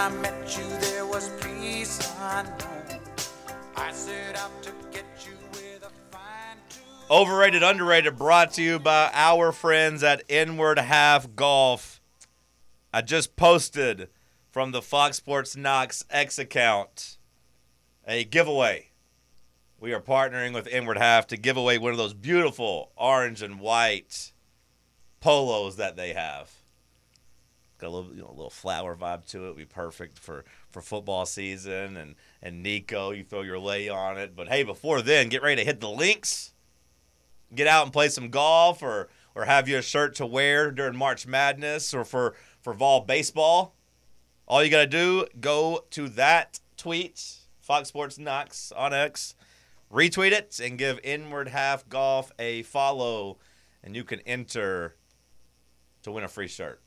I met you, there was peace unknown. I set out to get you with a fine tooth. Overrated, underrated, brought to you by our friends at Inward Half Golf. I just posted from the Fox Sports Knox X account a giveaway. We are partnering with Inward Half to give away one of those beautiful orange and white polos that they have. Got a little, you know, a little flower vibe to it. would Be perfect for for football season and and Nico. You throw your lay on it, but hey, before then, get ready to hit the links get out and play some golf or or have you a shirt to wear during March Madness or for for Vol baseball, all you got to do go to that tweet Fox Sports Knox on X, retweet it and give Inward Half Golf a follow and you can enter to win a free shirt.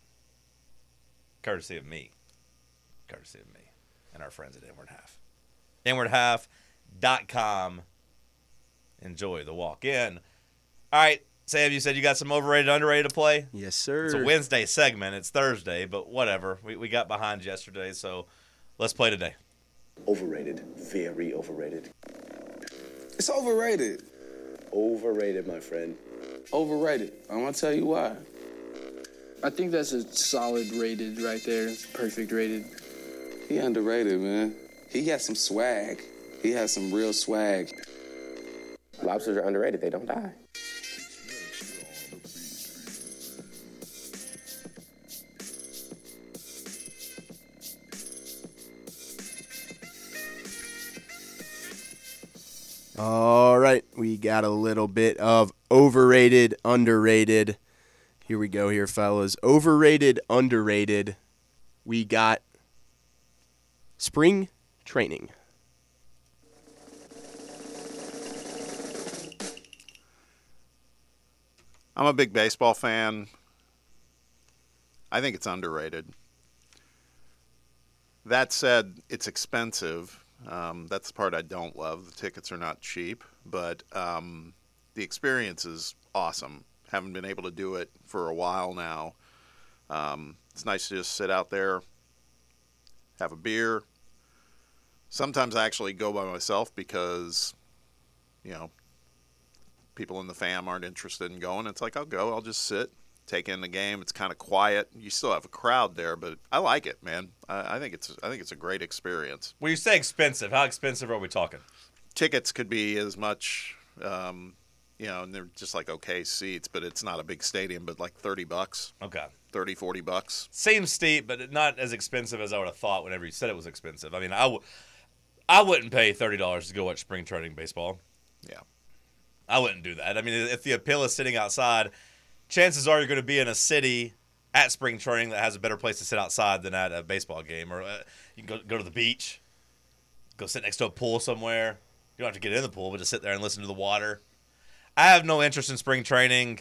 Courtesy of me. Courtesy of me and our friends at Inward Half. InwardHalf.com. Enjoy the walk in. All right, Sam, you said you got some overrated, underrated to play. Yes, sir. It's a Wednesday segment. It's Thursday, but whatever. We, we got behind yesterday, so let's play today. Overrated. Very overrated. It's overrated. Overrated, my friend. Overrated. I'm gonna tell you why. I think that's a solid rated right there. It's perfect rated. He underrated, man. He has some swag. He has some real swag. Lobsters are underrated. They don't die. All right, we got a little bit of overrated, underrated. Here we go, here, fellas. Overrated, underrated. We got spring training. I'm a big baseball fan. I think it's underrated. That said, it's expensive. Um, that's the part I don't love. The tickets are not cheap, but um, the experience is awesome. Haven't been able to do it for a while now. Um, it's nice to just sit out there, have a beer. Sometimes I actually go by myself because, you know, people in the fam aren't interested in going. It's like I'll go, I'll just sit, take in the game. It's kind of quiet. You still have a crowd there, but I like it, man. I, I think it's I think it's a great experience. When you say expensive, how expensive are we talking? Tickets could be as much, um, you know, and they're just like okay seats, but it's not a big stadium, but like thirty bucks, Okay. 30, 40 bucks. Same steep, but not as expensive as I would have thought whenever you said it was expensive. I mean, I w- I wouldn't pay $30 to go watch spring training baseball. Yeah. I wouldn't do that. I mean, if the appeal is sitting outside, chances are you're going to be in a city at spring training that has a better place to sit outside than at a baseball game, or uh, you can go go to the beach, go sit next to a pool somewhere. You don't have to get in the pool, but just sit there and listen to the water. I have no interest in spring training.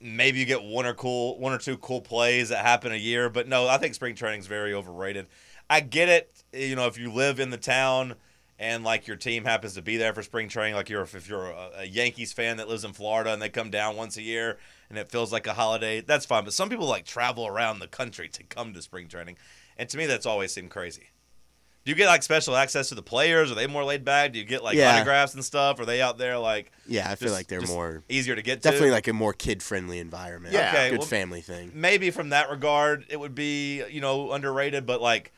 Maybe you get one or cool, one or two cool plays that happen a year, but no, I think spring training is very overrated. I get it, you know, if you live in the town and like your team happens to be there for spring training, like you're if you're a, a Yankees fan that lives in Florida and they come down once a year and it feels like a holiday, that's fine. But some people like travel around the country to come to spring training, and to me that's always seemed crazy. Do you get like special access to the players? Are they more laid back? Do you get like Yeah. autographs and stuff? Are they out there like Yeah, I feel just- like they're just more easier to get to? definitely like a more kid friendly environment. Yeah. Okay, good well- family thing. maybe from that regard it would be you know underrated but like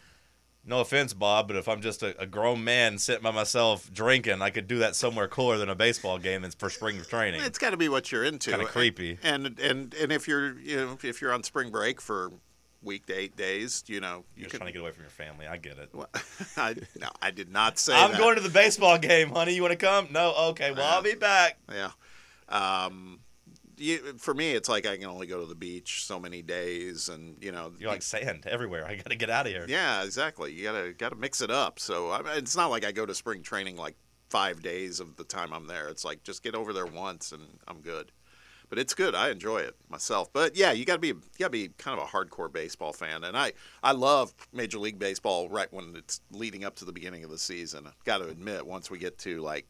no offense bob but if i'm just a, a grown man sitting by myself drinking i could do that somewhere cooler than a baseball game that's for spring training It's got to be what you're into. Kinda creepy. And and and if you're you know if you're on spring break for week to eight days, you know you you're just could. trying to get away from your family i get it Well, I, no, I did not say i'm that. going to the baseball game honey you want to come no okay well i'll be back Yeah. Um, you, for me, it's like I can only go to the beach so many days, and you know, you're like sand everywhere i gotta get out of here yeah, exactly. You gotta gotta mix it up. So I mean, it's not like I go to spring training like five days of the time I'm there. It's like just get over there once, and I'm good. But it's good. I enjoy it myself. But yeah, you gotta be you gotta be kind of a hardcore baseball fan, and I I love Major League Baseball right when it's leading up to the beginning of the season. I've got to admit, once we get to like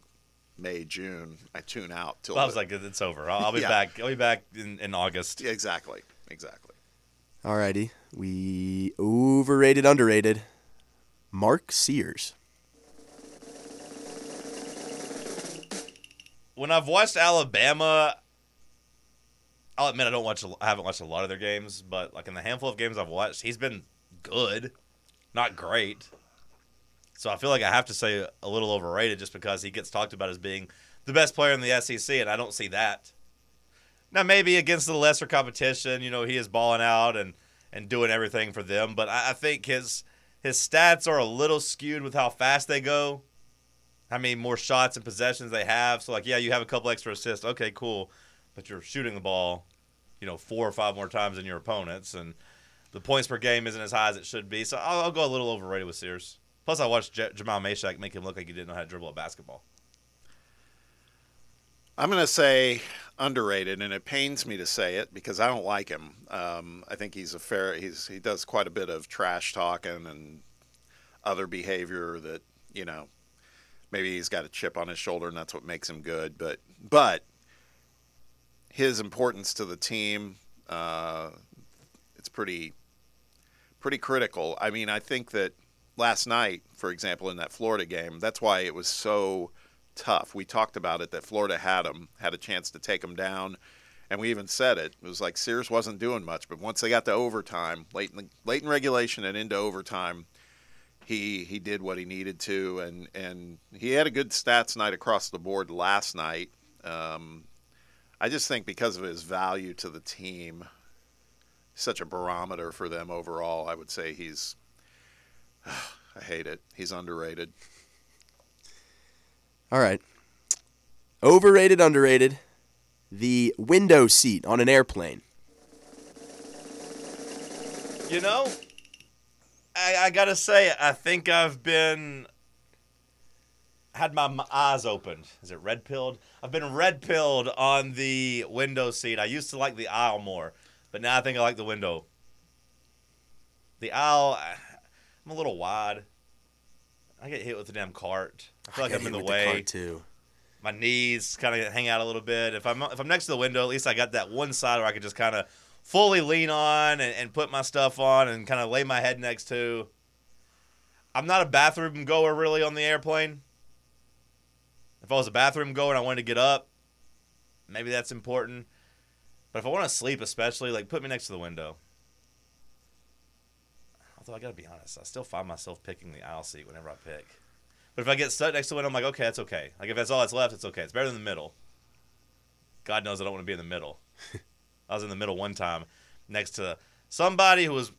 May June, I tune out till well, i was like it's over i'll, I'll be Yeah. back i'll be back in, in august Yeah, exactly, exactly. Alrighty. We overrated, underrated. Mark Sears. when I've watched Alabama, I'll admit I don't watch. I haven't watched a lot of their games, but like in the handful of games I've watched, he's been good, not great. So I feel like I have to say a little overrated just because he gets talked about as being the best player in the SEC, and I don't see that. Now maybe against the lesser competition, you know, he is balling out and and doing everything for them, but I, I think his his stats are a little skewed with how fast they go how many more shots and possessions they have. So like, yeah, you have a couple extra assists. Okay, cool, but you're shooting the ball, you know, four or five more times than your opponents, and the points per game isn't as high as it should be. So I'll, I'll go a little overrated with Sears. Plus, I watched J- Jamal Mashack make him look like he didn't know how to dribble a basketball. I'm going to say underrated, and it pains me to say it because I don't like him. Um, I think he's a fair. He's he does quite a bit of trash talking and other behavior that you know maybe he's got a chip on his shoulder and that's what makes him good. But but his importance to the team, uh, it's pretty pretty critical. I mean, I think that last night, for example, in that Florida game, that's why it was so tough. We talked about it that Florida had him, had a chance to take him down, and we even said it. It was like Sears wasn't doing much, but once they got to overtime, late in the, late in regulation and into overtime, he he did what he needed to, and and he had a good stats night across the board last night. Um, I just think because of his value to the team, such a barometer for them overall. I would say he's. I hate it. He's underrated. All right. Overrated, underrated. The window seat on an airplane. You know, I, I gotta say, I think I've been had my eyes opened. Is it red pilled? I've been red pilled on the window seat. I used to like the aisle more, but now I think I like the window. The aisle, I'm a little wide. I get hit with the damn cart. I feel like I'm in the way. cart, too. my knees kind of hang out a little bit. If I'm if I'm next to the window, at least I got that one side where I could just kind of fully lean on and, and put my stuff on and kind of lay my head next to. I'm not a bathroom goer really on the airplane. If I was a bathroom goer and I wanted to get up, maybe that's important. But if I want to sleep, especially, like put me next to the window. Although I gotta be honest, I still find myself picking the aisle seat whenever I pick. But if I get stuck next to it, I'm like, okay, that's okay. Like if that's all that's left, it's okay. It's better than the middle. God knows I don't want to be in the middle. I was in the middle one time next to somebody who was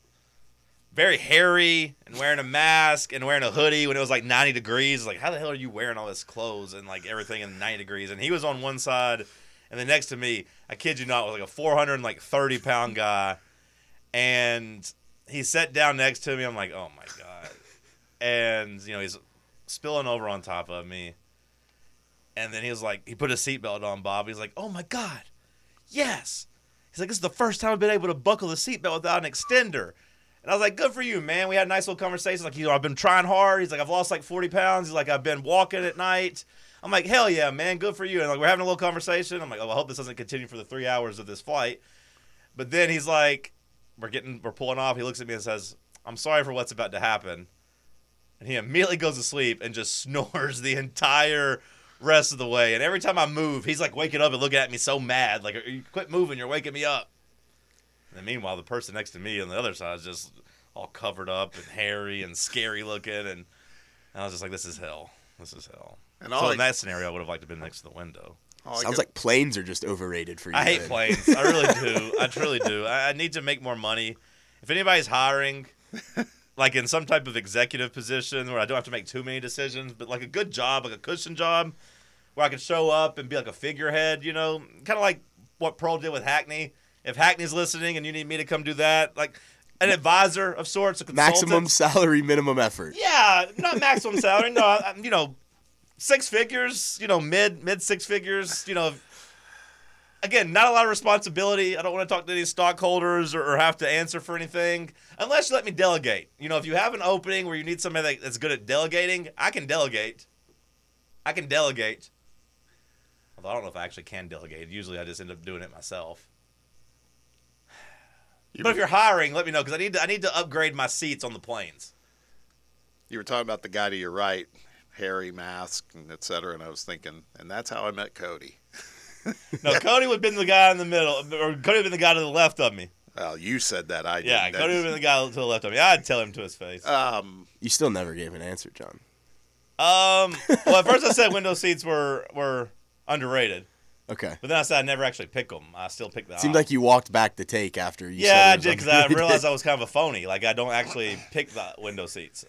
very hairy and wearing a mask and wearing a hoodie when it was like 90 degrees. Like, how the hell are you wearing all this clothes and like everything in 90 degrees? And he was on one side, and then next to me, I kid you not, was like a 430 pound guy, and he sat down next to me. I'm like, oh my god, and you know he's spilling over on top of me. And then he was like, he put his seatbelt on, Bob. He's like, oh my God, yes. He's like, this is the first time I've been able to buckle the seatbelt without an extender. And I was like, good for you, man. We had a nice little conversation. Like, you know, I've been trying hard. He's like, I've lost like 40 pounds. He's like, I've been walking at night. I'm like, hell yeah, man. Good for you. And like, we're having a little conversation. I'm like, oh, I hope this doesn't continue for the three hours of this flight. But then he's like, we're getting, we're pulling off. He looks at me and says, I'm sorry for what's about to happen. And he immediately goes to sleep and just snores the entire rest of the way. And every time I move, he's like waking up and looking at me so mad. Like, quit moving, you're waking me up. And meanwhile, the person next to me on the other side is just all covered up and hairy and scary looking. And I was just like, this is hell. This is hell. And so all in that scenario, I would have liked to have been next to the window. Sounds could- like planes are just overrated for you. I hate then. planes. I really do. I truly do. I, I need to make more money. If anybody's hiring, like in some type of executive position where I don't have to make too many decisions, but like a good job, like a cushion job, where I can show up and be like a figurehead, you know, kind of like what Pearl did with Hackney. If Hackney's listening and you need me to come do that, like an advisor of sorts, a consultant. Maximum salary, minimum effort. Yeah, not maximum salary. No, I, you know, six figures. You know, mid mid six figures. You know, again, not a lot of responsibility. I don't want to talk to any stockholders or, or have to answer for anything unless you let me delegate. You know, if you have an opening where you need somebody that, that's good at delegating, I can delegate. I can delegate. Although I don't know if I actually can delegate. Usually, I just end up doing it myself. But if you're hiring, let me know because I need to, I need to upgrade my seats on the planes. You were talking about the guy to your right, hairy mask, and et cetera, and I was thinking, and that's how I met Cody. No, Cody would have been the guy in the middle, or Cody would have been the guy to the left of me. Well, you said that. I Yeah, didn't. Cody would have been the guy to the left of me. I'd tell him to his face. Um, You still never gave an answer, John. Um, well, at first I said window seats were were underrated, Okay. but then I said I never actually pick them. I still pick the. Seemed aisle. like you walked back the take after you. Yeah, I said it did because I realized I was kind of a phony. Like I don't actually pick the window seats,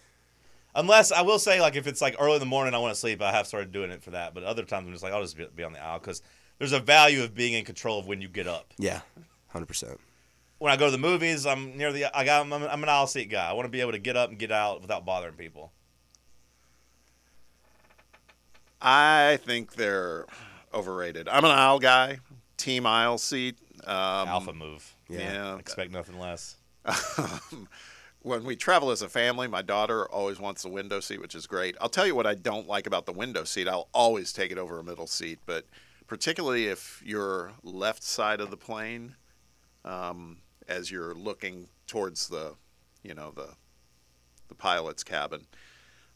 unless I will say like if it's like early in the morning I want to sleep, I have started doing it for that. But other times I'm just like I'll just be, be on the aisle because there's a value of being in control of when you get up. Yeah, hundred percent. When I go to the movies, I'm near the. I got. I'm, I'm an aisle seat guy. I want to be able to get up and get out without bothering people. I think they're overrated. I'm an aisle guy, team aisle seat. Um, Alpha move. Yeah. Expect nothing less. when we travel as a family, my daughter always wants the window seat, which is great. I'll tell you what I don't like about the window seat. I'll always take it over a middle seat, but particularly if you're left side of the plane, um, as you're looking towards the, you know, the the pilot's cabin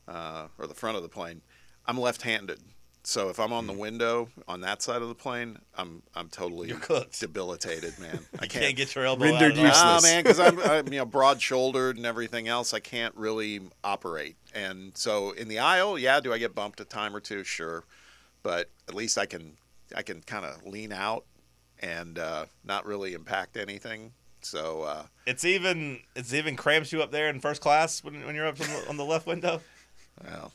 uh, or the front of the plane, I'm left-handed. So if I'm on the window on that side of the plane, I'm I'm totally You're cooked. debilitated, man. I You can't get your elbow Rendered out. at all. Ah, man, because I'm, I'm you know broad-shouldered and everything else. I can't really operate, and so in the aisle, yeah, do I get bumped a time or two? Sure, but at least I can I can kind of lean out and uh, not really impact anything. So uh, It's even it's even cramps you up there in first class when, when you're up on the, on the left window. well,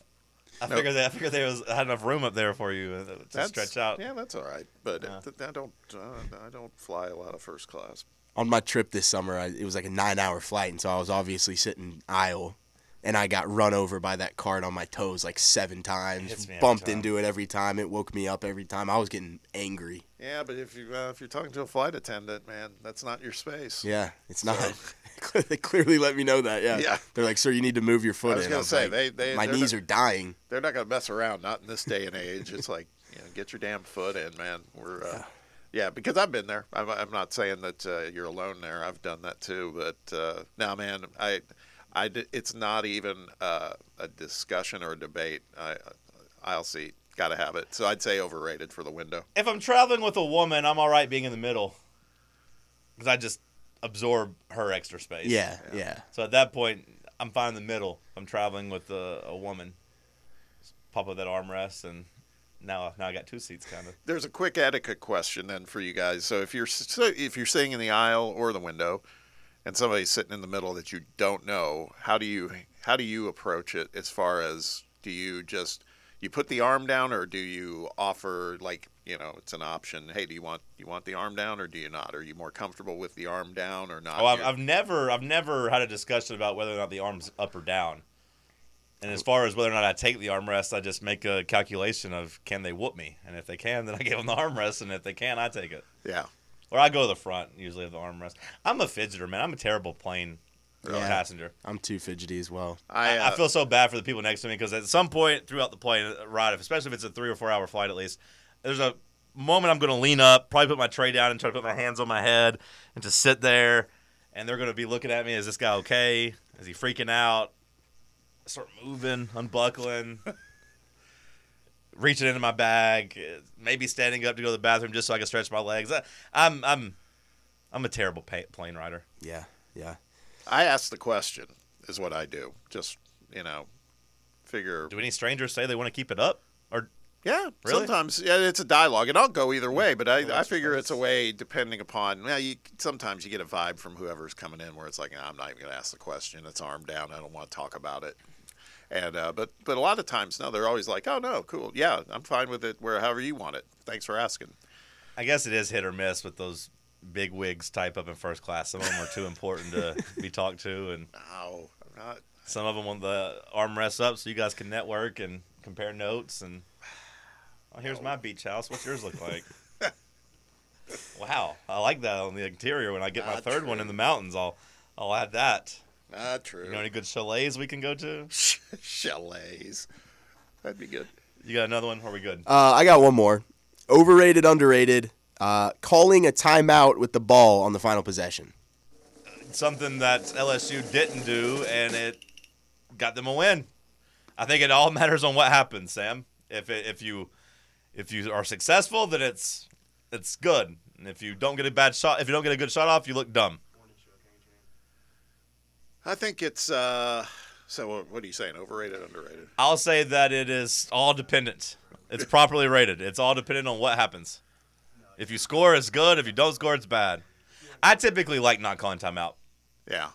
I No. figured that I figured there was had enough room up there for you uh, to that's stretch out. Yeah, that's all right. But Yeah. it, I don't uh, I don't fly a lot of first class. On my trip this summer, I, it was like a nine-hour flight, and so I was obviously sitting aisle, and I got run over by that cart on my toes like seven times. Hits me every Bumped time. into it every time. It woke me up every time. I was getting angry. Yeah, but if you uh, if you're talking to a flight attendant, man, that's not your space. Yeah, it's not. they clearly let me know that. Yeah. Yeah. They're like, sir, you need to move your foot I was in. gonna say, like, they- they- my knees not- are dying. they're not going to mess around. Not in this day and age. It's like, you know, get your damn foot in, man. We're, uh, yeah, because I've been there. I'm, I'm not saying that uh, you're alone there. I've done that too. But uh, now, man, I, I, di- it's not even uh, a discussion or a debate. I, I'll see. Got to have it. So I'd say overrated for the window. If I'm traveling with a woman, I'm all right being in the middle because I just absorb her extra space. Yeah, yeah. So at that point, I'm fine in the middle. If I'm traveling with a, a woman. Just pop up that armrest, and now now I got two seats, kind of. There's a quick etiquette question then for you guys. So if you're so if you're sitting in the aisle or the window, and somebody's sitting in the middle that you don't know, how do you how do you approach it? As far as do you just you put the arm down, or do you offer like you know it's an option? Hey, do you want you want the arm down, or do you not? Are you more comfortable with the arm down or not? Oh, I've, I've never I've never had a discussion about whether or not the arm's up or down. And as far as whether or not I take the armrest, I just make a calculation of can they whoop me, and if they can, then I give them the armrest, and if they can, I take it. yeah. Or I go to the front usually of the armrest. I'm a fidgeter, man. I'm a terrible plane Yeah. passenger. I'm too fidgety as well. I, I, uh, I feel so bad for the people next to me because at some point throughout the plane uh, ride, especially if it's a three or four hour flight at least, there's a moment I'm going to lean up, probably put my tray down, and try to put my hands on my head and just sit there, and they're going to be looking at me. Is this guy okay? Is he freaking out? I start moving, unbuckling, reaching into my bag, uh, maybe standing up to go to the bathroom just so I can stretch my legs. I, I'm I'm I'm a terrible pa- plane rider. Yeah, yeah. I ask the question is what I do. Just you know, figure Do any strangers say they want to keep it up? Or Yeah, Really? sometimes yeah, it's a dialogue, and I'll go either way. But I, I figure it's a way depending upon. Well, you sometimes you get a vibe from whoever's coming in where it's like, I'm not even going to ask the question. It's arm down. I don't want to talk about it. And uh, but but a lot of times no, they're always like, oh no, cool, yeah, I'm fine with it. Where however you want it. Thanks for asking. I guess it is hit or miss with those big wigs type up in first class. Some of them are too important to be talked to, and No, I'm not. some of them want the armrests up so you guys can network and compare notes. And oh, here's my beach house. What's yours look like? wow, I like that on the interior. When I get my Not third one in the mountains, I'll I'll add that. Not true. You know any good chalets we can go to? Chalets. That'd be good. You got another one? Are we good? Uh, I got one more. Overrated, underrated. Uh, calling a timeout with the ball on the final possession. something that LSU didn't do, and it got them a win. I think it all matters on what happens, Sam. If it, if you if you are successful, then it's it's good. And if you don't get a bad shot, if you don't get a good shot off, you look dumb. I think it's. Uh, so what are you saying? Overrated, underrated? I'll say that it is all dependent. It's properly rated. It's all dependent on what happens. If you score, it's good. If you don't score, it's bad. I typically like not calling timeout. Yeah.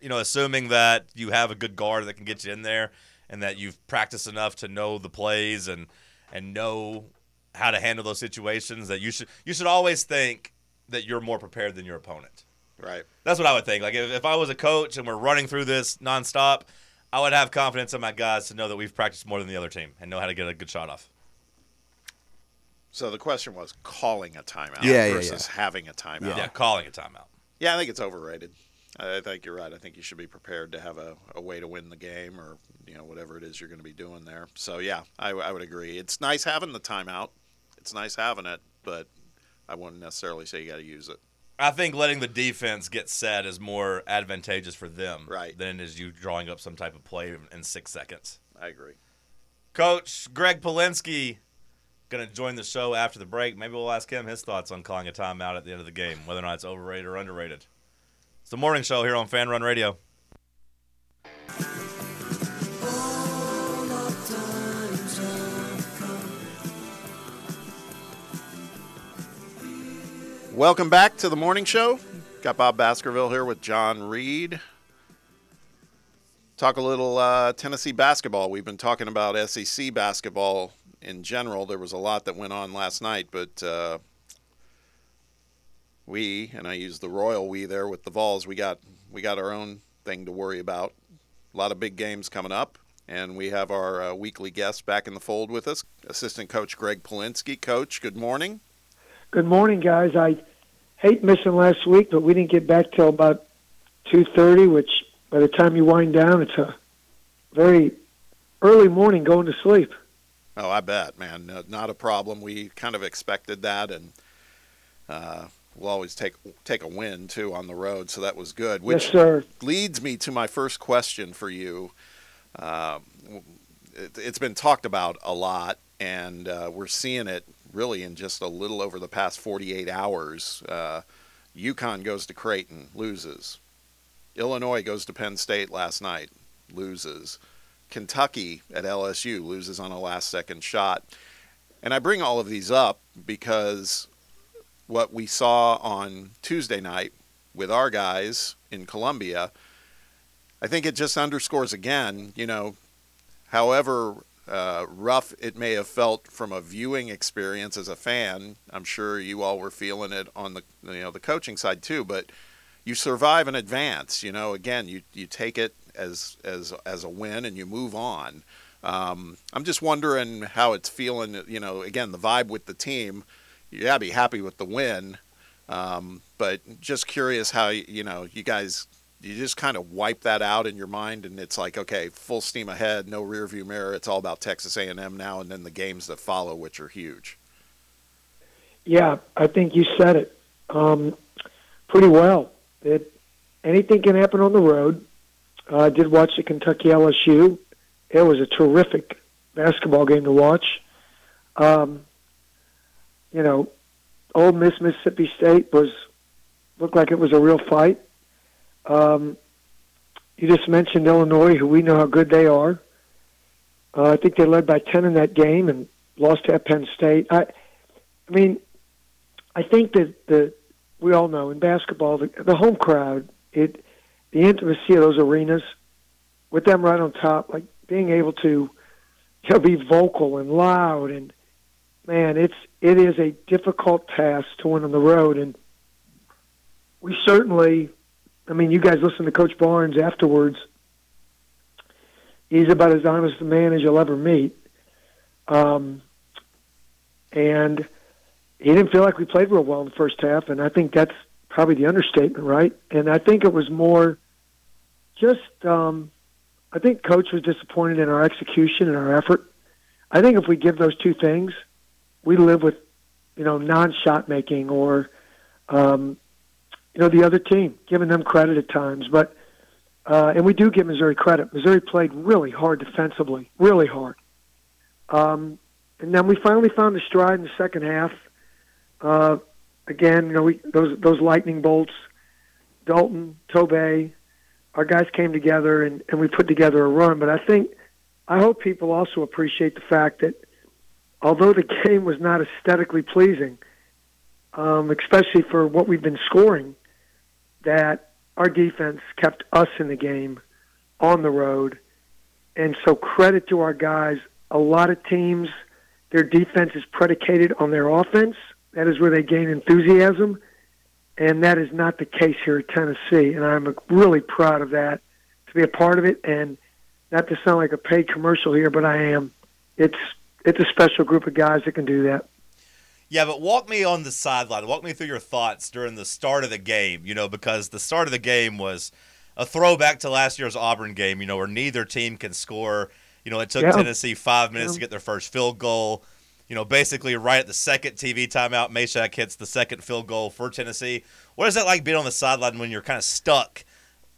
You know, assuming that you have a good guard that can get you in there, and that you've practiced enough to know the plays and and know how to handle those situations. That you should you should always think that you're more prepared than your opponent. Right. That's what I would think. Like if, if I was a coach and we're running through this nonstop, I would have confidence in my guys to know that we've practiced more than the other team and know how to get a good shot off. So the question was calling a timeout Yeah, yeah, versus having a timeout. Yeah, calling a timeout. Yeah, I think it's overrated. I I think you're right. I think you should be prepared to have a, a way to win the game or you know whatever it is you're going to be doing there. So yeah, I, I would agree. It's nice having the timeout. It's nice having it, but I wouldn't necessarily say you got to use it. I think letting the defense get set is more advantageous for them Right. than it is you drawing up some type of play in- in six seconds. I agree. Coach Gregg Polinsky going to join the show after the break. Maybe we'll ask him his thoughts on calling a timeout at the end of the game, whether or not it's overrated or underrated. It's the morning show here on Fan Run Radio. Welcome back to the morning show. Got Bob Baskerville here with John Reed. Talk a little uh, Tennessee basketball. We've been talking about SEC basketball in general. There was a lot that went on last night, but uh, we and I use the royal we there with the Vols. We got we got our own thing to worry about. A lot of big games coming up, and we have our uh, weekly guest back in the fold with us, assistant coach Gregg Polinsky. Coach, good morning. Good morning, guys. I hate missing last week, but we didn't get back till about two thirty. Which, by the time you wind down, it's a very early morning going to sleep. Oh, I bet, man. No, not a problem. We kind of expected that, and uh, we'll always take take a win too on the road, so that was good. Which yes, sir. leads me to my first question for you. Um, it, it's been talked about a lot, and uh, we're seeing it really in just a little over the past 48 hours. Uh, UConn goes to Creighton, loses. Illinois goes to Penn State last night, loses. Kentucky at LSU loses on a last second shot. And I bring all of these up because what we saw on Tuesday night with our guys in Columbia, I think it just underscores again, you know, however uh, rough it may have felt from a viewing experience as a fan, I'm sure you all were feeling it on the you know the coaching side too. But you survive and advance. You know, again, you you take it as as as a win and you move on. Um, I'm just wondering how it's feeling. You know, again, the vibe with the team. You gotta be happy with the win, um, but just curious how you know you guys you just kind of wipe that out in your mind and it's like okay full steam ahead no rear view mirror it's all about texas a&m now and then the games that follow which are huge Yeah, I think you said it um, pretty well. That anything can happen on the road. Uh, I did watch the Kentucky LSU. It was a terrific basketball game to watch. Um, you know, Ole Miss Mississippi State was looked like it was a real fight. Um, you just mentioned Illinois, who we know how good they are. Uh, I think they led by ten in that game and lost at Penn State. I, I mean, I think that the we all know in basketball the, the home crowd, it the intimacy of those arenas, with them right on top, like being able to, you know, be vocal and loud and man, it's it is a difficult task to win on the road, and we certainly. I mean, you guys listen to Coach Barnes afterwards. He's about as honest a man as you'll ever meet. Um, and he didn't feel like we played real well in the first half, and I think that's probably the understatement, right? And I think it was more just um, I think coach was disappointed in our execution and our effort. I think if we give those two things, we live with you know non-shot making or um, you know, the other team, giving them credit at times. But uh, and we do give Missouri credit. Missouri played really hard defensively, really hard. Um, and then we finally found a stride in the second half. Uh, again, you know, we, those those lightning bolts, Dalton, Tobe, our guys came together and, and we put together a run. But I think I hope people also appreciate the fact that although the game was not aesthetically pleasing, um, especially for what we've been scoring, that our defense kept us in the game on the road. And so credit to our guys. A lot of teams, their defense is predicated on their offense. That is where they gain enthusiasm. And that is not the case here at Tennessee. And I'm really proud of that to be a part of it. And not to sound like a paid commercial here, but I am. It's it's a special group of guys that can do that. Yeah, but walk me on the sideline. Walk me through your thoughts during the start of the game, you know, because the start of the game was a throwback to last year's Auburn game, you know, where neither team can score. You know, it took Yeah. Tennessee five minutes Yeah. to get their first field goal. You know, basically right at the second TV timeout, Mashack hits the second field goal for Tennessee. What is that like being on the sideline when you're kind of stuck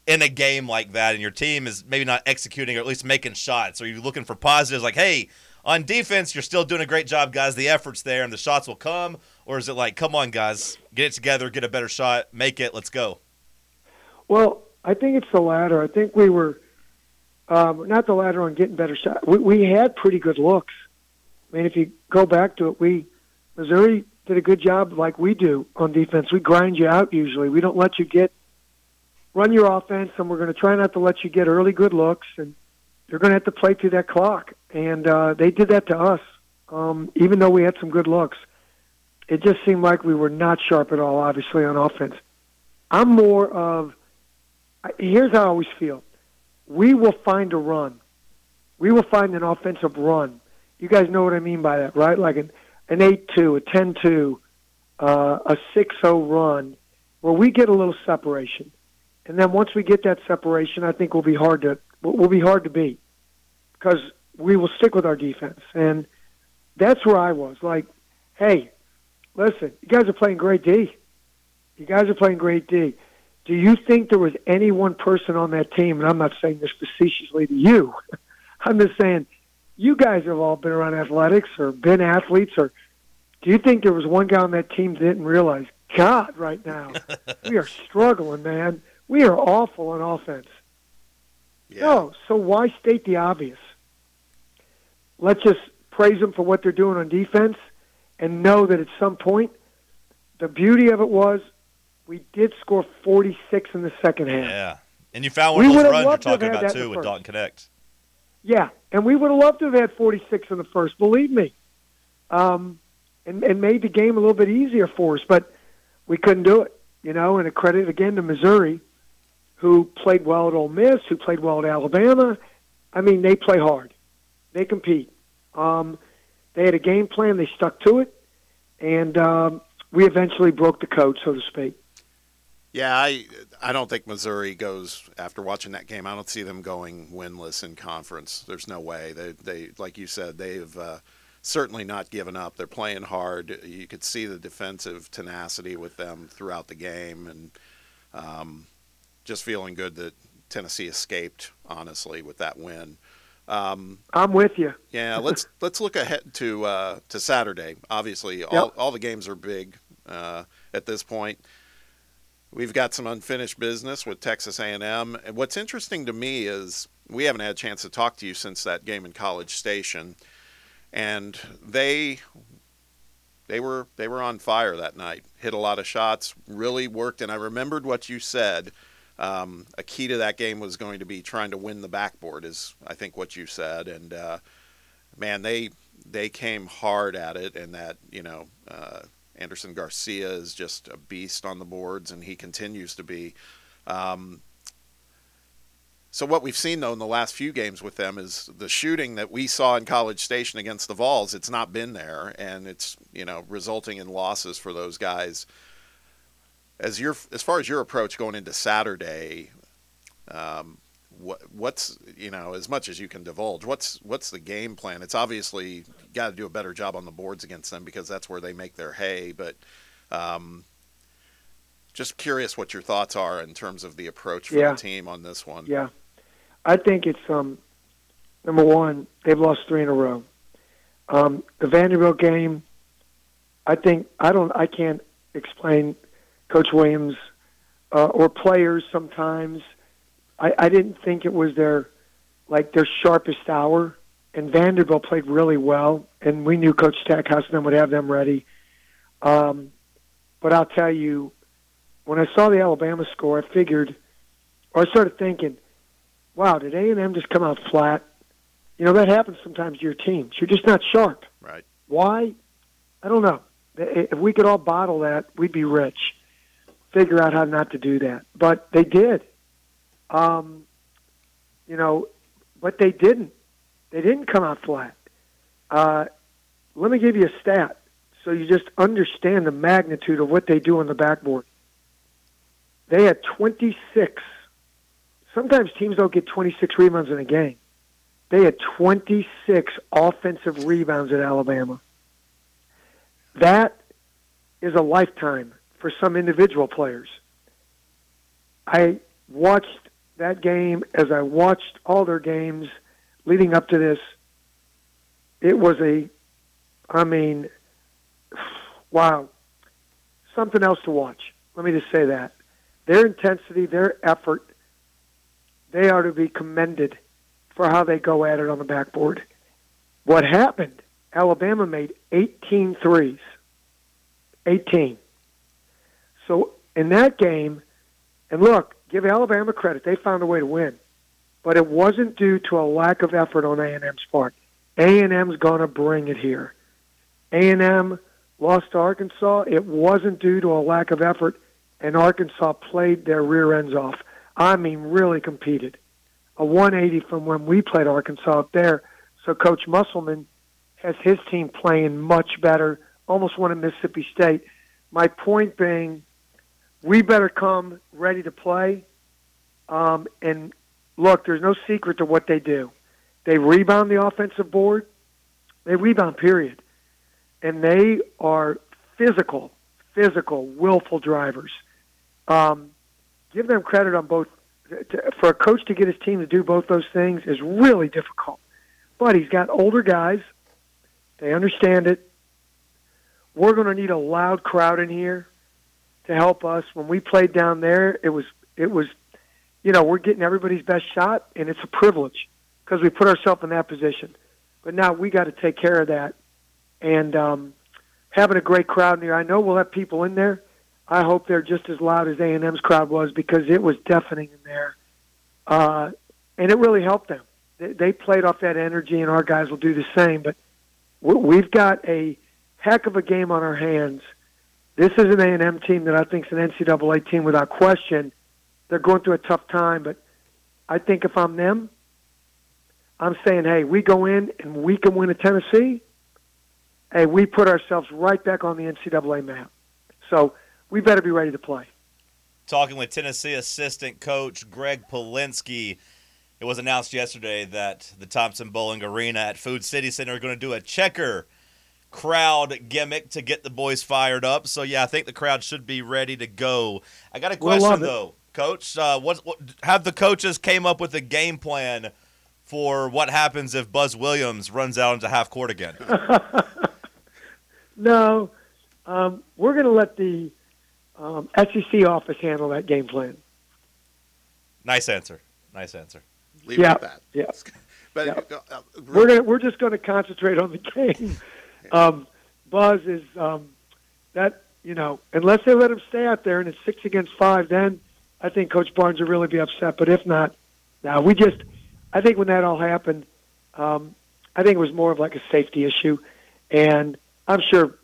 in a game like that and your team is maybe not executing or at least making shots? Are you looking for positives like, hey, on defense, you're still doing a great job, guys. The effort's there and the shots will come? Or is it like, come on, guys, get it together, get a better shot, make it, let's go? Well, I think it's the latter. I think we were um, not the latter on getting better shots. We, we had pretty good looks. I mean, if you go back to it, we Missouri did a good job, like we do on defense. We grind you out usually. We don't let you get run your offense, and we're going to try not to let you get early good looks, and you're going to have to play through that clock. And uh, they did that to us, um, even though we had some good looks. It just seemed like we were not sharp at all, obviously, on offense. I'm more of here's how I always feel. We will find a run. We will find an offensive run. You guys know what I mean by that, right? Like an an eight two, a ten two, uh, a six zero run, where we get a little separation, and then once we get that separation, I think we'll be hard to we'll be hard to beat because we will stick with our defense, and that's where I was. Like, hey, listen, you guys are playing great D. You guys are playing great D. Do you think there was any one person on that team, and I'm not saying this facetiously to you, I'm just saying you guys have all been around athletics or been athletes, or do you think there was one guy on that team that didn't realize, God, right now, we are struggling, man. We are awful on offense. Yeah. No, so why state the obvious? Let's just praise them for what they're doing on defense and know that at some point, the beauty of it was we did score 46 in the second half. Yeah. And you found one We of those runs you're loved to have talking about too with. Dalton Knecht. Yeah, and we would have loved to have had 46 in the first, believe me, um, and, and made the game a little bit easier for us, but we couldn't do it, you know, and a credit again to Missouri, who played well at Ole Miss, who played well at Alabama. I mean, they play hard. They compete. Um, they had a game plan. They stuck to it, and um, we eventually broke the code, so to speak. Yeah, I I don't think Missouri goes after watching that game. I don't see them going winless in conference. There's no way. They they like you said they've uh, certainly not given up. They're playing hard. You could see the defensive tenacity with them throughout the game, and um, just feeling good that Tennessee escaped honestly with that win. Um, I'm with you. yeah, let's let's look ahead to uh, to Saturday. Obviously, all Yep. all the games are big uh, at this point. We've got some unfinished business with Texas A&M. And what's interesting to me is we haven't had a chance to talk to you since that game in College Station, and they they were they were on fire that night. Hit a lot of shots, really worked. And I remembered what you said. Um, a key to that game was going to be trying to win the backboard, is I think what you said. And uh, man, they they came hard at it, and that you know uh, Andersson Garcia is just a beast on the boards, and he continues to be. Um, so what we've seen though in the last few games with them is the shooting that we saw in College Station against the Vols. It's not been there, and it's you know resulting in losses for those guys. As your as far as your approach going into Saturday, um, what what's you know as much as you can divulge what's what's the game plan it's obviously got to do a better job on the boards against them because that's where they make their hay but um, just curious what your thoughts are in terms of the approach for Yeah. the team on this one. Yeah, I think it's um, number one. They've lost three in a row. Um, the Vanderbilt game, I think I don't. I can't explain Coach Williams uh, or players. Sometimes I, I didn't think it was their like their sharpest hour. And Vanderbilt played really well, and we knew Coach Stackhouse would have them ready. Um, but I'll tell you, when I saw the Alabama score, I figured, or I started thinking, wow, did A and M just come out flat? You know that happens sometimes to your teams. You're just not sharp. Right. Why? I don't know. If we could all bottle that, we'd be rich. Figure out how not to do that, but they did. Um, you know, but they didn't. They didn't come out flat. Uh, let me give you a stat so you just understand the magnitude of what they do on the backboard. They had 26. Sometimes teams don't get 26 rebounds in a game. They had 26 offensive rebounds at Alabama. That is a lifetime for some individual players. I watched that game as I watched all their games leading up to this. It was a, I mean, wow, something else to watch. Let me just say that. Their intensity, their effort, they are to be commended for how they go at it on the backboard. What happened? Alabama made 18 threes. 18. So in that game, and look, give Alabama credit, they found a way to win. But it wasn't due to a lack of effort on A&M's part. A&M's going to bring it here. A&M lost to Arkansas. It wasn't due to a lack of effort, and Arkansas played their rear ends off. I mean, really competed. A 180 from when we played Arkansas up there. So Coach Musselman has his team playing much better, almost won at Mississippi State. My point being, we better come ready to play. Um, and look, there's no secret to what they do. They rebound the offensive board. They rebound, period. And they are physical, physical, willful drivers. Um, give them credit on both. to- For a coach to get his team to do both those things is really difficult. But he's got older guys. They understand it. We're going to need a loud crowd in here to help us. When we played down there, it was it was, you know, we're getting everybody's best shot, and it's a privilege because we put ourselves in that position. But now we got to take care of that, and um, having a great crowd in here. I know we'll have people in there. I hope they're just as loud as A and M's crowd was because it was deafening in there, uh, and it really helped them. They, they played off that energy, and our guys will do the same. But we- we've got a heck of a game on our hands. This is an A and M team that I think is an NCAA team without question. They're going through a tough time, but I think if I'm them, I'm saying, hey, we go in and we can win at Tennessee. Hey, we put ourselves right back on the NCAA map. So we better be ready to play. Talking with Tennessee assistant coach Gregg Polinsky. It was announced yesterday that the Thompson-Boling Arena at Food City Center are going to do a checker crowd gimmick to get the boys fired up. So yeah, I think the crowd should be ready to go. I got a We'll love question it. though, Coach. Uh, what, what have the coaches came up with a game plan for what happens if Buzz Williams runs out into half court again? No, um, we're going to let the um, SEC office handle that game plan. nice answer. Nice answer. Leave Yeah, it at that. yeah. But Yeah. uh, uh, We're gonna, we're just going to concentrate on the game. Um, Buzz is um, that you know unless they let him stay out there and it's six against five, then I think Coach Barnes would really be upset. But if not, now we just I think when that all happened, um, I think it was more of like a safety issue, and I'm sure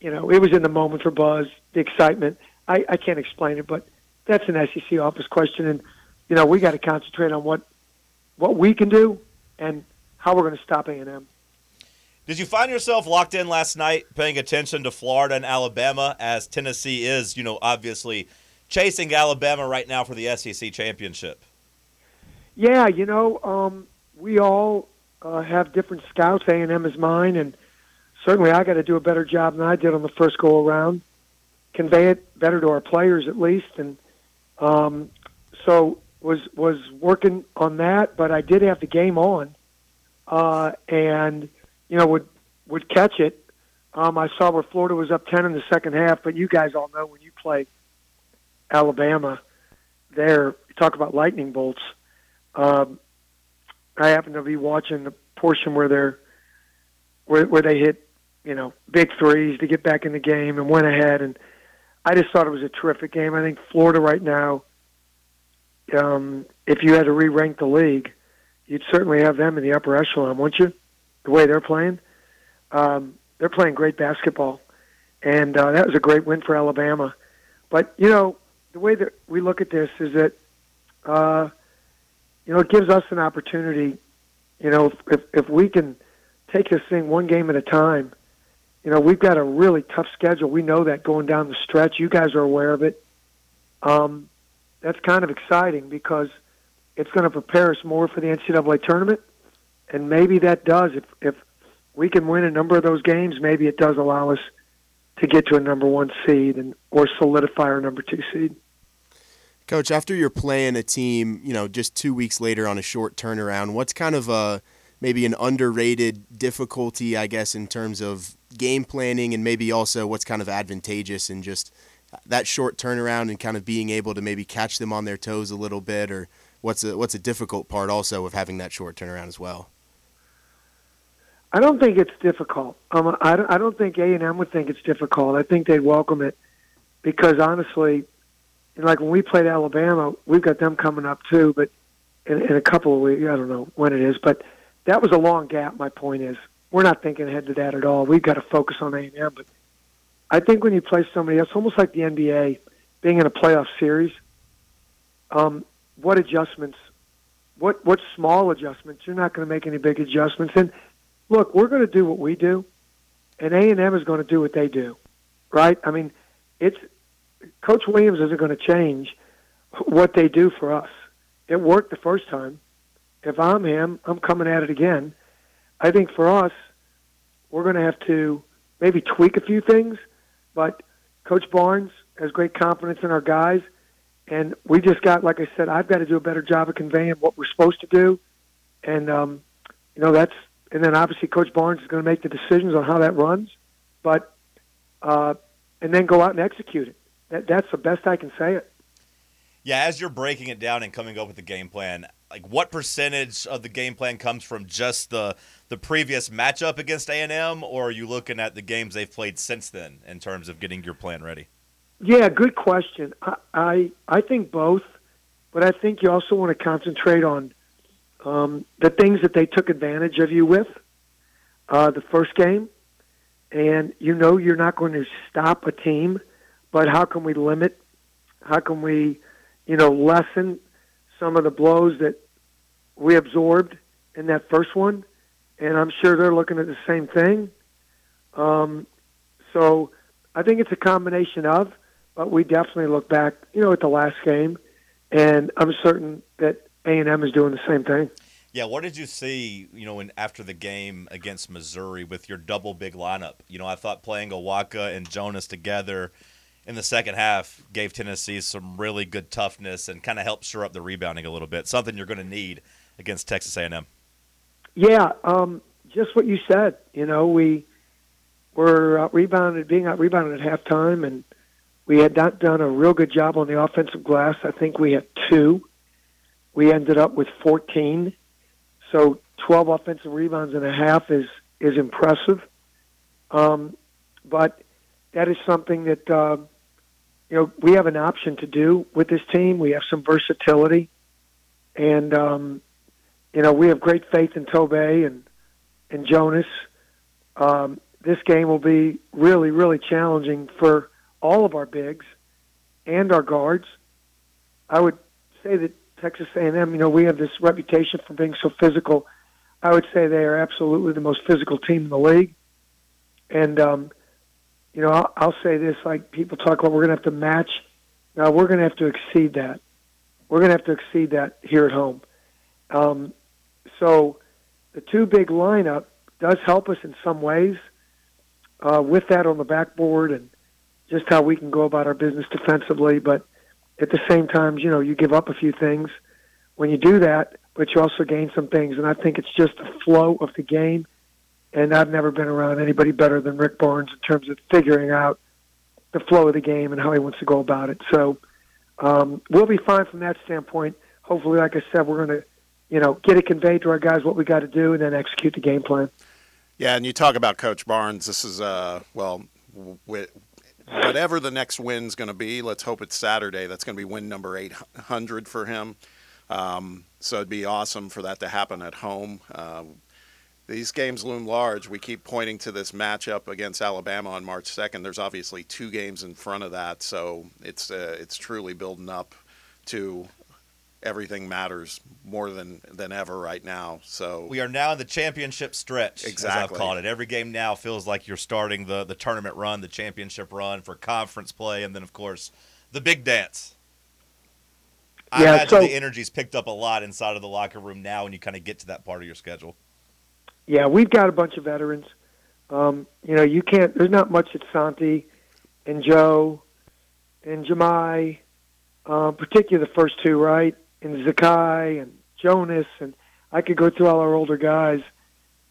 you know it was in the moment for Buzz, the excitement. I, I can't explain it, but that's an SEC office question, and you know we got to concentrate on what what we can do and how we're going to stop A&M. Did you find yourself locked in last night, paying attention to Florida and Alabama, as Tennessee is, you know, obviously chasing Alabama right now for the SEC championship? Yeah, you know, um, we all uh, have different scouts. A and M is mine, and certainly I got to do a better job than I did on the first go around. convey it better to our players at least, and um, so was was working on that. But I did have the game on, uh, and you know would would catch it. Um, I saw where Florida was up ten in the second half, but you guys all know when you play Alabama, there talk about lightning bolts. Um, I happened to be watching the portion where they're where where they hit you know big threes to get back in the game and went ahead and I just thought it was a terrific game. I think Florida right now, um, if you had to re-rank the league, you'd certainly have them in the upper echelon, wouldn't you? The way they're playing, um, they're playing great basketball, and uh, that was a great win for Alabama. But you know, the way that we look at this is that, uh, you know, it gives us an opportunity. You know, if if we can take this thing one game at a time you know, we've got a really tough schedule. We know that going down the stretch. You guys are aware of it. Um, that's kind of exciting because it's going to prepare us more for the NCAA tournament, and maybe that does. If if we can win a number of those games, maybe it does allow us to get to a number one seed and or solidify our number two seed. Coach, after you're playing a team, you know, just two weeks later on a short turnaround, what's kind of a maybe an underrated difficulty, I guess, in terms of game planning and maybe also what's kind of advantageous in just that short turnaround and kind of being able to maybe catch them on their toes a little bit or what's a what's a difficult part also of having that short turnaround as well I don't think it's difficult. Um, I, I don't think A and M would think it's difficult. I think they'd welcome it because honestly, like when we played Alabama, we've got them coming up too, but in, in a couple of weeks, I don't know when it is, but that was a long gap. My point is, we're not thinking ahead to that at all. We've got to focus on A and M. But I think when you play somebody else, almost like the NBA, being in a playoff series, um, what adjustments? What what small adjustments? You're not going to make any big adjustments. And look, we're going to do what we do, and A and M is going to do what they do, right? I mean, it's Coach Williams isn't going to change what they do for us. It worked the first time. If I'm him, I'm coming at it again I think for us, we're going to have to maybe tweak a few things, but Coach Barnes has great confidence in our guys, and we just got, like I said, I've got to do a better job of conveying what we're supposed to do, and um, you know that's, and then obviously Coach Barnes is going to make the decisions on how that runs, but uh, and then go out and execute it. That, that's the best I can say it. Yeah, as you're breaking it down and coming up with the game plan, like what percentage of the game plan comes from just the the previous matchup against A&M, or are you looking at the games they've played since then in terms of getting your plan ready? Yeah, good question. I I, I think both, but I think you also want to concentrate on um, the things that they took advantage of you with uh, the first game, and you know you're not going to stop a team, but how can we limit? How can we, you know, lessen some of the blows that we absorbed in that first one? and I'm sure they're looking at the same thing. Um, so I think it's a combination of, but we definitely look back, you know, at the last game, and I'm certain that A and M is doing the same thing. Yeah, what did you see, you know, in, after the game against Missouri with your double big lineup? You know, I thought playing Awaka and Jonas together in the second half gave Tennessee some really good toughness and kind of helped shore up the rebounding a little bit. Something you're going to need against Texas A&M. Yeah, um, just what you said. You know, we were uh, rebounded, being out rebounded at halftime, and we had not done a real good job on the offensive glass. I think we had two. We ended up with 14. So 12 offensive rebounds and a half is is impressive. Um, but that is something that uh, you know we have an option to do with this team. We have some versatility, and um, you know, we have great faith in Tobe and and Jonas. Um, this game will be really, really challenging for all of our bigs and our guards. I would say that Texas A&M, you know, we have this reputation for being so physical. I would say they are absolutely the most physical team in the league. And um, you know, I'll, I'll say this: like people talk about, we're going to have to match. Now we're going to have to exceed that. We're going to have to exceed that here at home. Um, so the two big lineup does help us in some ways uh, with that on the backboard and just how we can go about our business defensively. But at the same time, you know, you give up a few things when you do that, but you also gain some things. And I think it's just the flow of the game. And I've never been around anybody better than Rick Barnes in terms of figuring out the flow of the game and how he wants to go about it. So um, we'll be fine from that standpoint. Hopefully, like I said, we're going to, you know, get it conveyed to our guys what we got to do and then execute the game plan. Yeah, and you talk about Coach Barnes. This is uh, well, w- whatever the next win's going to be. Let's hope it's Saturday. That's going to be win number eight hundred for him. Um, so it'd be awesome for that to happen at home. Uh, these games loom large. We keep pointing to this matchup against Alabama on March 2nd. There's obviously two games in front of that, so it's uh, it's truly building up to everything matters more than than ever right now. So We are now in the championship stretch, as Exactly. I've called it. Every game now feels like you're starting the, the tournament run, the championship run for conference play, and then, of course, the big dance. I Yeah, imagine so- the energy's picked up a lot inside of the locker room now when you kind of get to that part of your schedule. Yeah, we've got a bunch of veterans. Um, you know, you can't. There's not much at Santi and Joe and Jahmai, um, particularly the first two, right? And Zakai and Jonas, and I could go through all our older guys.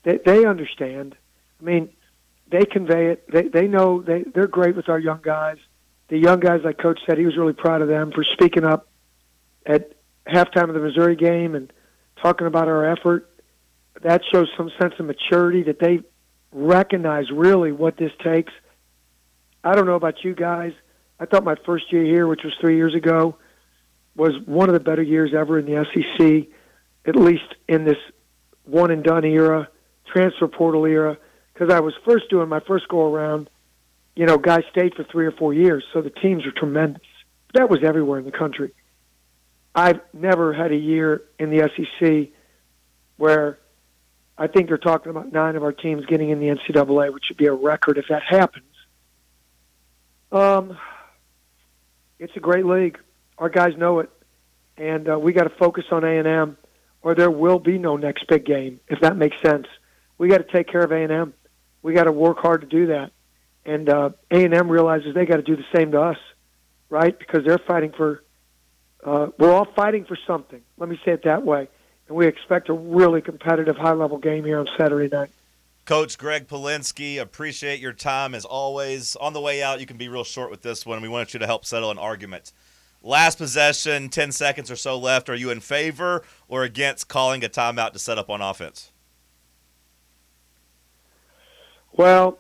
They they understand. I mean, they convey it. They they know they they're great with our young guys. The young guys, like Coach said, he was really proud of them for speaking up at halftime of the Missouri game and talking about our effort that shows some sense of maturity that they recognize really what this takes. I don't know about you guys. I thought my first year here, which was three years ago, was one of the better years ever in the SEC, at least in this one and done era, transfer portal era, because I was first doing my first go around. You know, guys stayed for three or four years, so the teams are tremendous. That was everywhere in the country. I've never had a year in the SEC where I think they're talking about nine of our teams getting in the NCAA, which would be a record if that happens. Um, it's a great league. Our guys know it, and uh, we got to focus on A and M, or there will be no next big game. If that makes sense, we got to take care of A and M. We got to work hard to do that, and uh, A and M realizes they got to do the same to us, right? Because they're fighting for. Uh, we're all fighting for something. Let me say it that way and we expect a really competitive, high-level game here on Saturday night. Coach Gregg Polinsky, appreciate your time as always. On the way out, you can be real short with this one. We want you to help settle an argument. Last possession, 10 seconds or so left. Are you in favor or against calling a timeout to set up on offense? Well,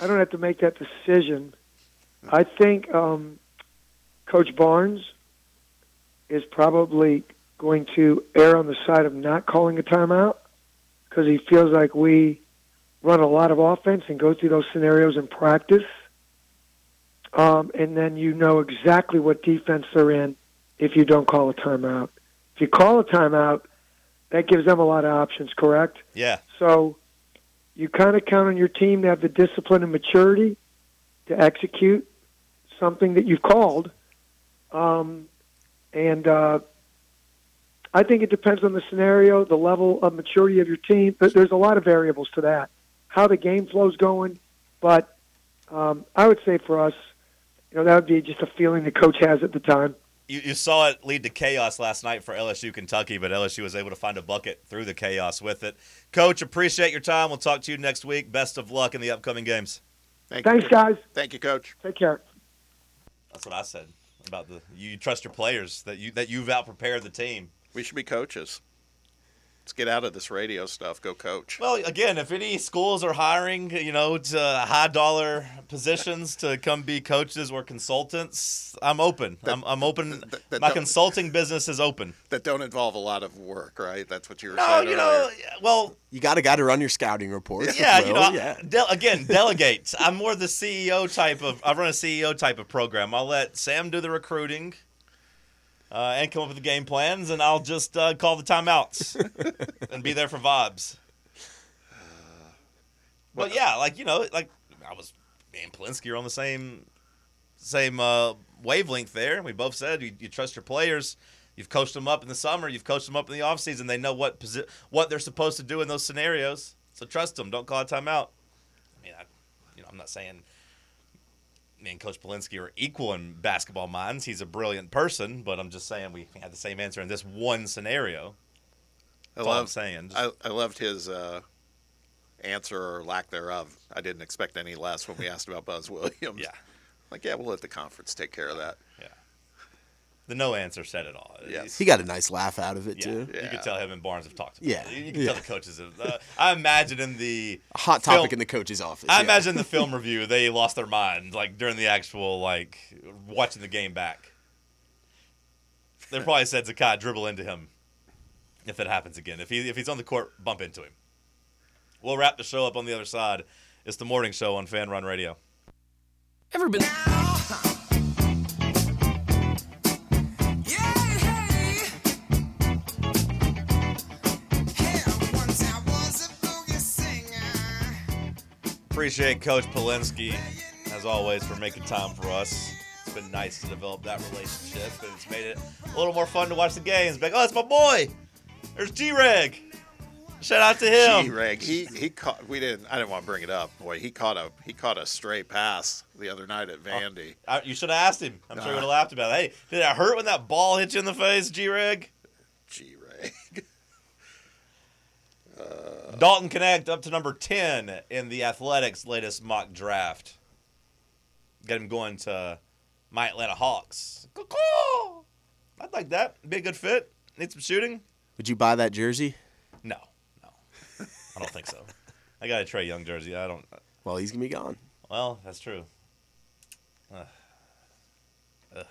I don't have to make that decision. I think um, Coach Barnes is probably going to err on the side of not calling a timeout because he feels like we run a lot of offense and go through those scenarios in practice. Um, and then you know exactly what defense they're in if you don't call a timeout. If you call a timeout, that gives them a lot of options, correct? Yeah. So you kind of count on your team to have the discipline and maturity to execute something that you've called. Um, and uh, I think it depends on the scenario, the level of maturity of your team. But there's a lot of variables to that, how the game flow's going. But um, I would say for us, you know, that would be just a feeling the coach has at the time. You, you saw it lead to chaos last night for LSU Kentucky, but LSU was able to find a bucket through the chaos with it. Coach, appreciate your time. We'll talk to you next week. Best of luck in the upcoming games. Thank you. Thanks, you. guys. Thank you, Coach. Take care. That's what I said about the you trust your players that you that you've out prepared the team. We should be coaches. Let's get out of this radio stuff. Go coach. Well, again, if any schools are hiring, you know, to high dollar positions to come be coaches or consultants, I'm open. I'm, I'm open. that- that My consulting business is open. That don't involve a lot of work, right? That's what you were No, saying you know, well, You got to got to run your scouting reports. yeah, as you know, yeah. de- again, delegate. I'm more the CEO type of. I run a CEO type of program. I'll let Sam do the recruiting. Uh, and come up with the game plans, and I'll just uh, call the timeouts and be there for vibes. But yeah, like you know, like I was, me and Polinsky are on the same same uh, wavelength there. We both said you, you trust your players. You've coached them up in the summer. You've coached them up in the offseason. They know what posi- what they're supposed to do in those scenarios. So trust them. Don't call a timeout. I mean, I, you know, I'm not saying me and Coach Polinsky are equal in basketball minds. He's a brilliant person, but I'm just saying we had the same answer in this one scenario. I That's all I'm love, saying. I, I loved his uh, answer or lack thereof. I didn't expect any less when we asked about Buzz Williams. Yeah. Like, yeah, we'll let the conference take care of that. The no answer said it all. Yes. He got a nice laugh out of it Yeah, too. you could tell him and Barnes have talked about it. Yeah, it. You can yeah. tell the coaches have. Uh, I imagine in the A hot topic film- in the coach's office. I yeah. imagine the film review they lost their mind like during the actual like watching the game back. They probably said Zakai dribble into him if it happens again. If he if he's on the court, bump into him. We'll wrap the show up on the other side. It's the morning show on Fan Run Radio. Ever been? Appreciate Coach Polinsky, as always, for making time for us. It's been nice to develop that relationship, and it's made it a little more fun to watch the games. Be Like, oh, it's my boy. There's G Reg. Shout out to him. Gee, Reg, he he caught. We didn't. I didn't want to bring it up. Boy, he caught a he caught a stray pass the other night at uh, Vandy. I, you should have asked him. I'm sure he would have laughed about it. Hey, did it hurt when that ball hit you in the face, G Reg? G Reg. Dalton Knecht up to number 10 in the Athletics' latest mock draft. Get him going to my Atlanta Hawks. I'd like that. Be a good fit. Need some shooting? Would you buy that jersey? No, no. I don't think so. I got a Trae Young jersey. I don't. Well, he's gonna be gone. Well, that's true. Ugh. Ugh.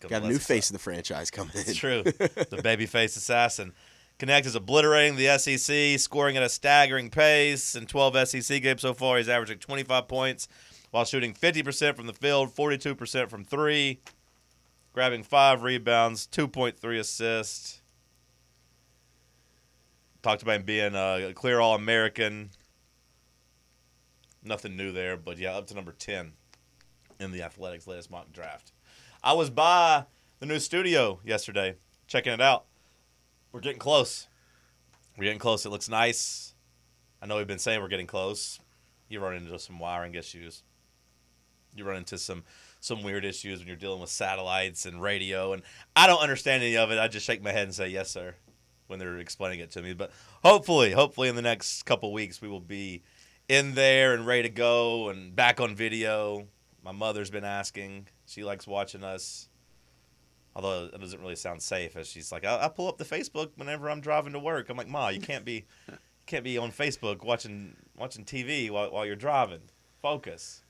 Got a new face of the franchise coming in. It's true. the babyface assassin. Knecht is obliterating the SEC, scoring at a staggering pace. In 12 SEC games so far, he's averaging 25 points while shooting 50% from the field, 42% from three, grabbing five rebounds, 2.3 assists. Talked about him being a clear All American. Nothing new there, but yeah, up to number 10 in the Athletics' latest mock draft. I was by the new studio yesterday, checking it out. We're getting close. We're getting close. It looks nice. I know we've been saying we're getting close. You run into some wiring issues. You run into some some weird issues when you're dealing with satellites and radio, and I don't understand any of it. I just shake my head and say yes, sir, when they're explaining it to me. But hopefully, hopefully in the next couple weeks we will be in there and ready to go and back on video. My mother's been asking. She likes watching us. Although it doesn't really sound safe, as she's like, I, I pull up the Facebook whenever I'm driving to work. I'm like, Ma, you can't be, you can't be on Facebook watching watching TV while, while you're driving. Focus.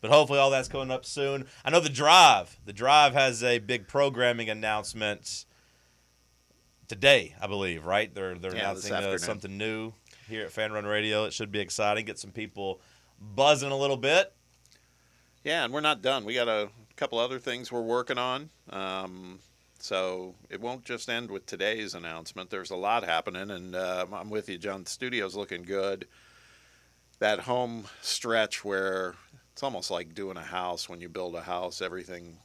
But hopefully, all that's coming up soon. I know the drive. The drive has a big programming announcement today, I believe. Right? They're they're Yeah, announcing uh, something new here at Fan Run Radio. It should be exciting. Get some people buzzing a little bit. Yeah, and we're not done. We got a couple other things we're working on. Um, so it won't just end with today's announcement. There's a lot happening, and uh, I'm with you, John. The studio's looking good. That home stretch where it's almost like doing a house. When you build a house, everything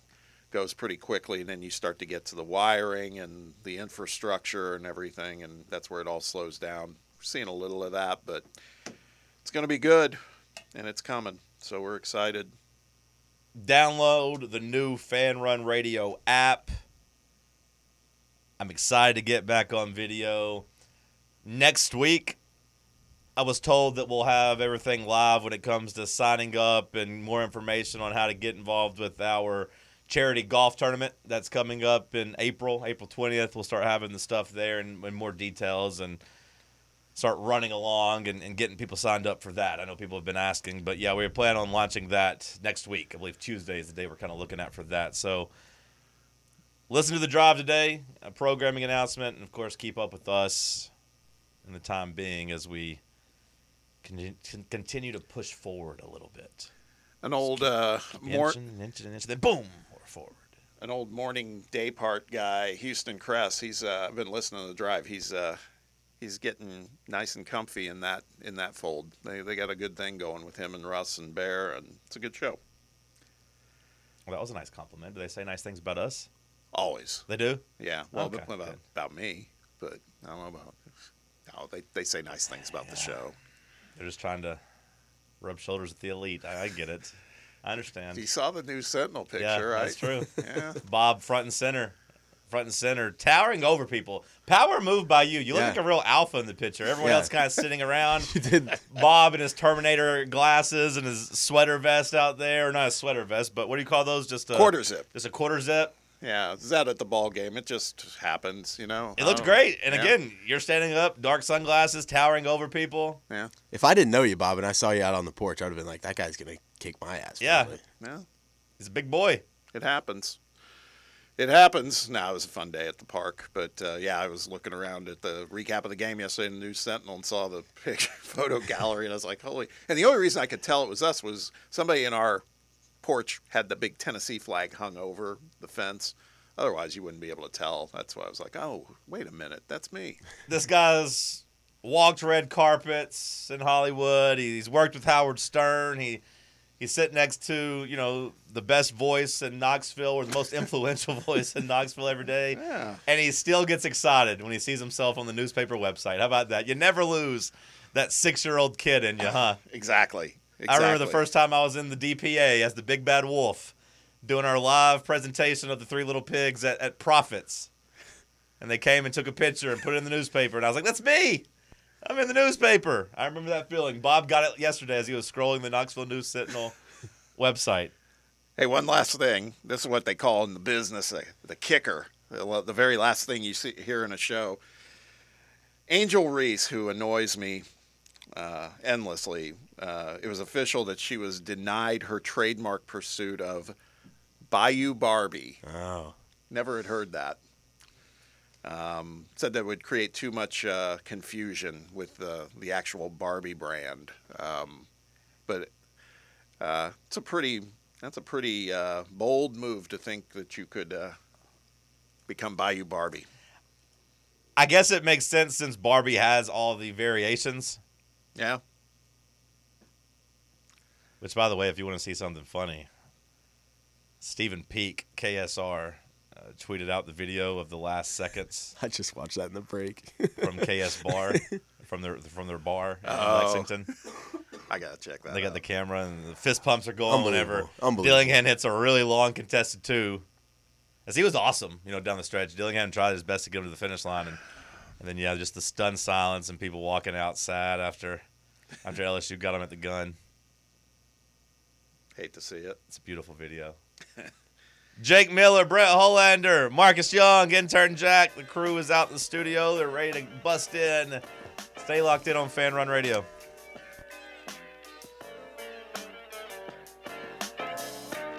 goes pretty quickly, and then you start to get to the wiring and the infrastructure and everything, and that's where it all slows down. We're seeing a little of that, but it's going to be good, and it's coming. So we're excited. Download the new Fan Run Radio app. I'm excited to get back on video. Next week, I was told that we'll have everything live when it comes to signing up and more information on how to get involved with our charity golf tournament that's coming up in April, April 20th. We'll start having the stuff there and, and more details and start running along and, and getting people signed up for that. I know people have been asking, but yeah, we plan on launching that next week. I believe Tuesday is the day we're kind of looking at for that. So listen to the drive today, a programming announcement, and of course, keep up with us in the time being as we con- con- continue to push forward a little bit. An old uh, Keep mor- inching and inching then boom, we're forward. an old morning day part guy, Houston Cress. He's uh, been listening to the drive. He's uh, he's getting nice and comfy in that in that fold. They they got a good thing going with him and Russ and Bear, and it's a good show. Well, that was a nice compliment. Do they say nice things about us? Always, They do? yeah. Well, Okay, about, good. about me, but I don't know about. No, they they say nice things about the show. They're just trying to rub shoulders with the elite. I, I get it. I understand. You saw the new Sentinel picture, yeah, right? that's true. Yeah. Bob front and center, front and center, towering over people. Power move by you. You look Yeah. like a real alpha in the picture. Everyone Yeah. else kind of sitting around. You did. Bob in his Terminator glasses and his sweater vest out there, or not a sweater vest, but what do you call those? Just a Quarter zip. Just a quarter zip. Yeah, is that at the ball game? It just happens, you know. It looked great. And yeah. again, you're standing up, dark sunglasses, towering over people. Yeah, If I didn't know you, Bob, and I saw you out on the porch, I would have been like, that guy's gonna kick my ass. Yeah. probably. yeah, He's a big boy. it happens. It happens. Now it was a fun day at the park, but uh, yeah, I was looking around at the recap of the game yesterday in the News Sentinel and saw the picture photo gallery, and I was like, "Holy!" And the only reason I could tell it was us was somebody in our porch had the big Tennessee flag hung over the fence. Otherwise, you wouldn't be able to tell. That's why I was like, "Oh, wait a minute, that's me." This guy's walked red carpets in Hollywood. He's worked with Howard Stern. He he's sitting next to you know the best voice in Knoxville or the most influential voice in Knoxville every day. Yeah. And he still gets excited when he sees himself on the newspaper website. How about that? You never lose that six year old kid in you, huh? Exactly. I remember the first time I was in the DPA as the big bad wolf doing our live presentation of the Three Little Pigs at, at Profits. And they came and took a picture and put it in the newspaper. And I was like, that's me. I'm in the newspaper. I remember that feeling. Bob got it yesterday as he was scrolling the Knoxville News Sentinel website. Hey, one last thing. This is what they call in the business the, the kicker. The, the very last thing you see here in a show. Angel Reese, who annoys me uh, endlessly, uh, it was official that she was denied her trademark pursuit of Bayou Barbie. Oh. Never had heard that. Um, said that would create too much uh, confusion with the the actual Barbie brand. Um, but uh, it's a pretty that's a pretty uh, bold move to think that you could uh, become Bayou Barbie. I guess it makes sense since Barbie has all the variations. Yeah. Which, by the way, if you want to see something funny, Stephen Peak, KSR, Uh, tweeted out the video of the last seconds I just watched that in the break. from KS Bar, from their from their bar in Oh. Lexington. I gotta check that. They got out. the camera and the fist pumps are going whenever Unbelievable. Unbelievable. Dillingham hits a really long contested two. As he was awesome, you know, down the stretch. Dillingham tried his best to get him to the finish line, and, and then yeah, just the stunned silence and people walking out sad after after LSU got him at the gun. Hate to see it. It's a beautiful video. Jake Miller, Brett Hollander, Marcus Young, intern Jack. The crew is out in the studio. They're ready to bust in. Stay locked in on Fan Run Radio.